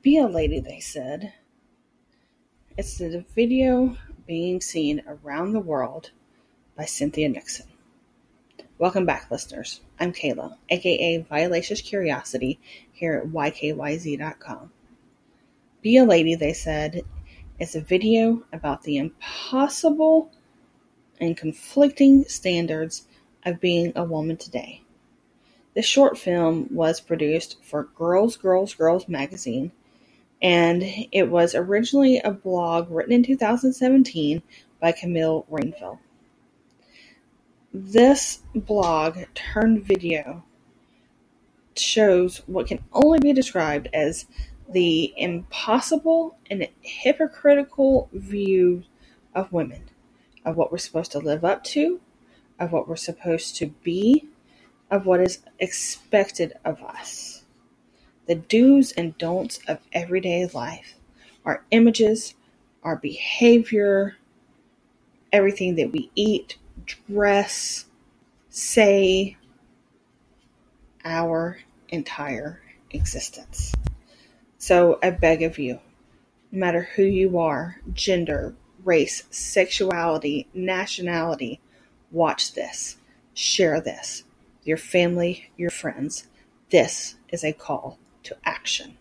Be a lady, they said. It's the video being seen around the world by Cynthia Nixon. Welcome back, listeners. I'm Kayla, aka Violacious Curiosity, here at YKYZ.com. Be a Lady, they said, is a video about the impossible and conflicting standards of being a woman today. The short film was produced for Girls, Girls, Girls magazine, and it was originally a blog written in 2017 by Camille Rainville. This blog turned video shows what can only be described as the impossible and hypocritical view of women, of what we're supposed to live up to, of what we're supposed to be, of what is expected of us. The do's and don'ts of everyday life, our images, our behavior, everything that we eat, dress, say, our entire existence. So I beg of you, no matter who you are, gender, race, sexuality, nationality, watch this, share this, your family, your friends. This is a call to action.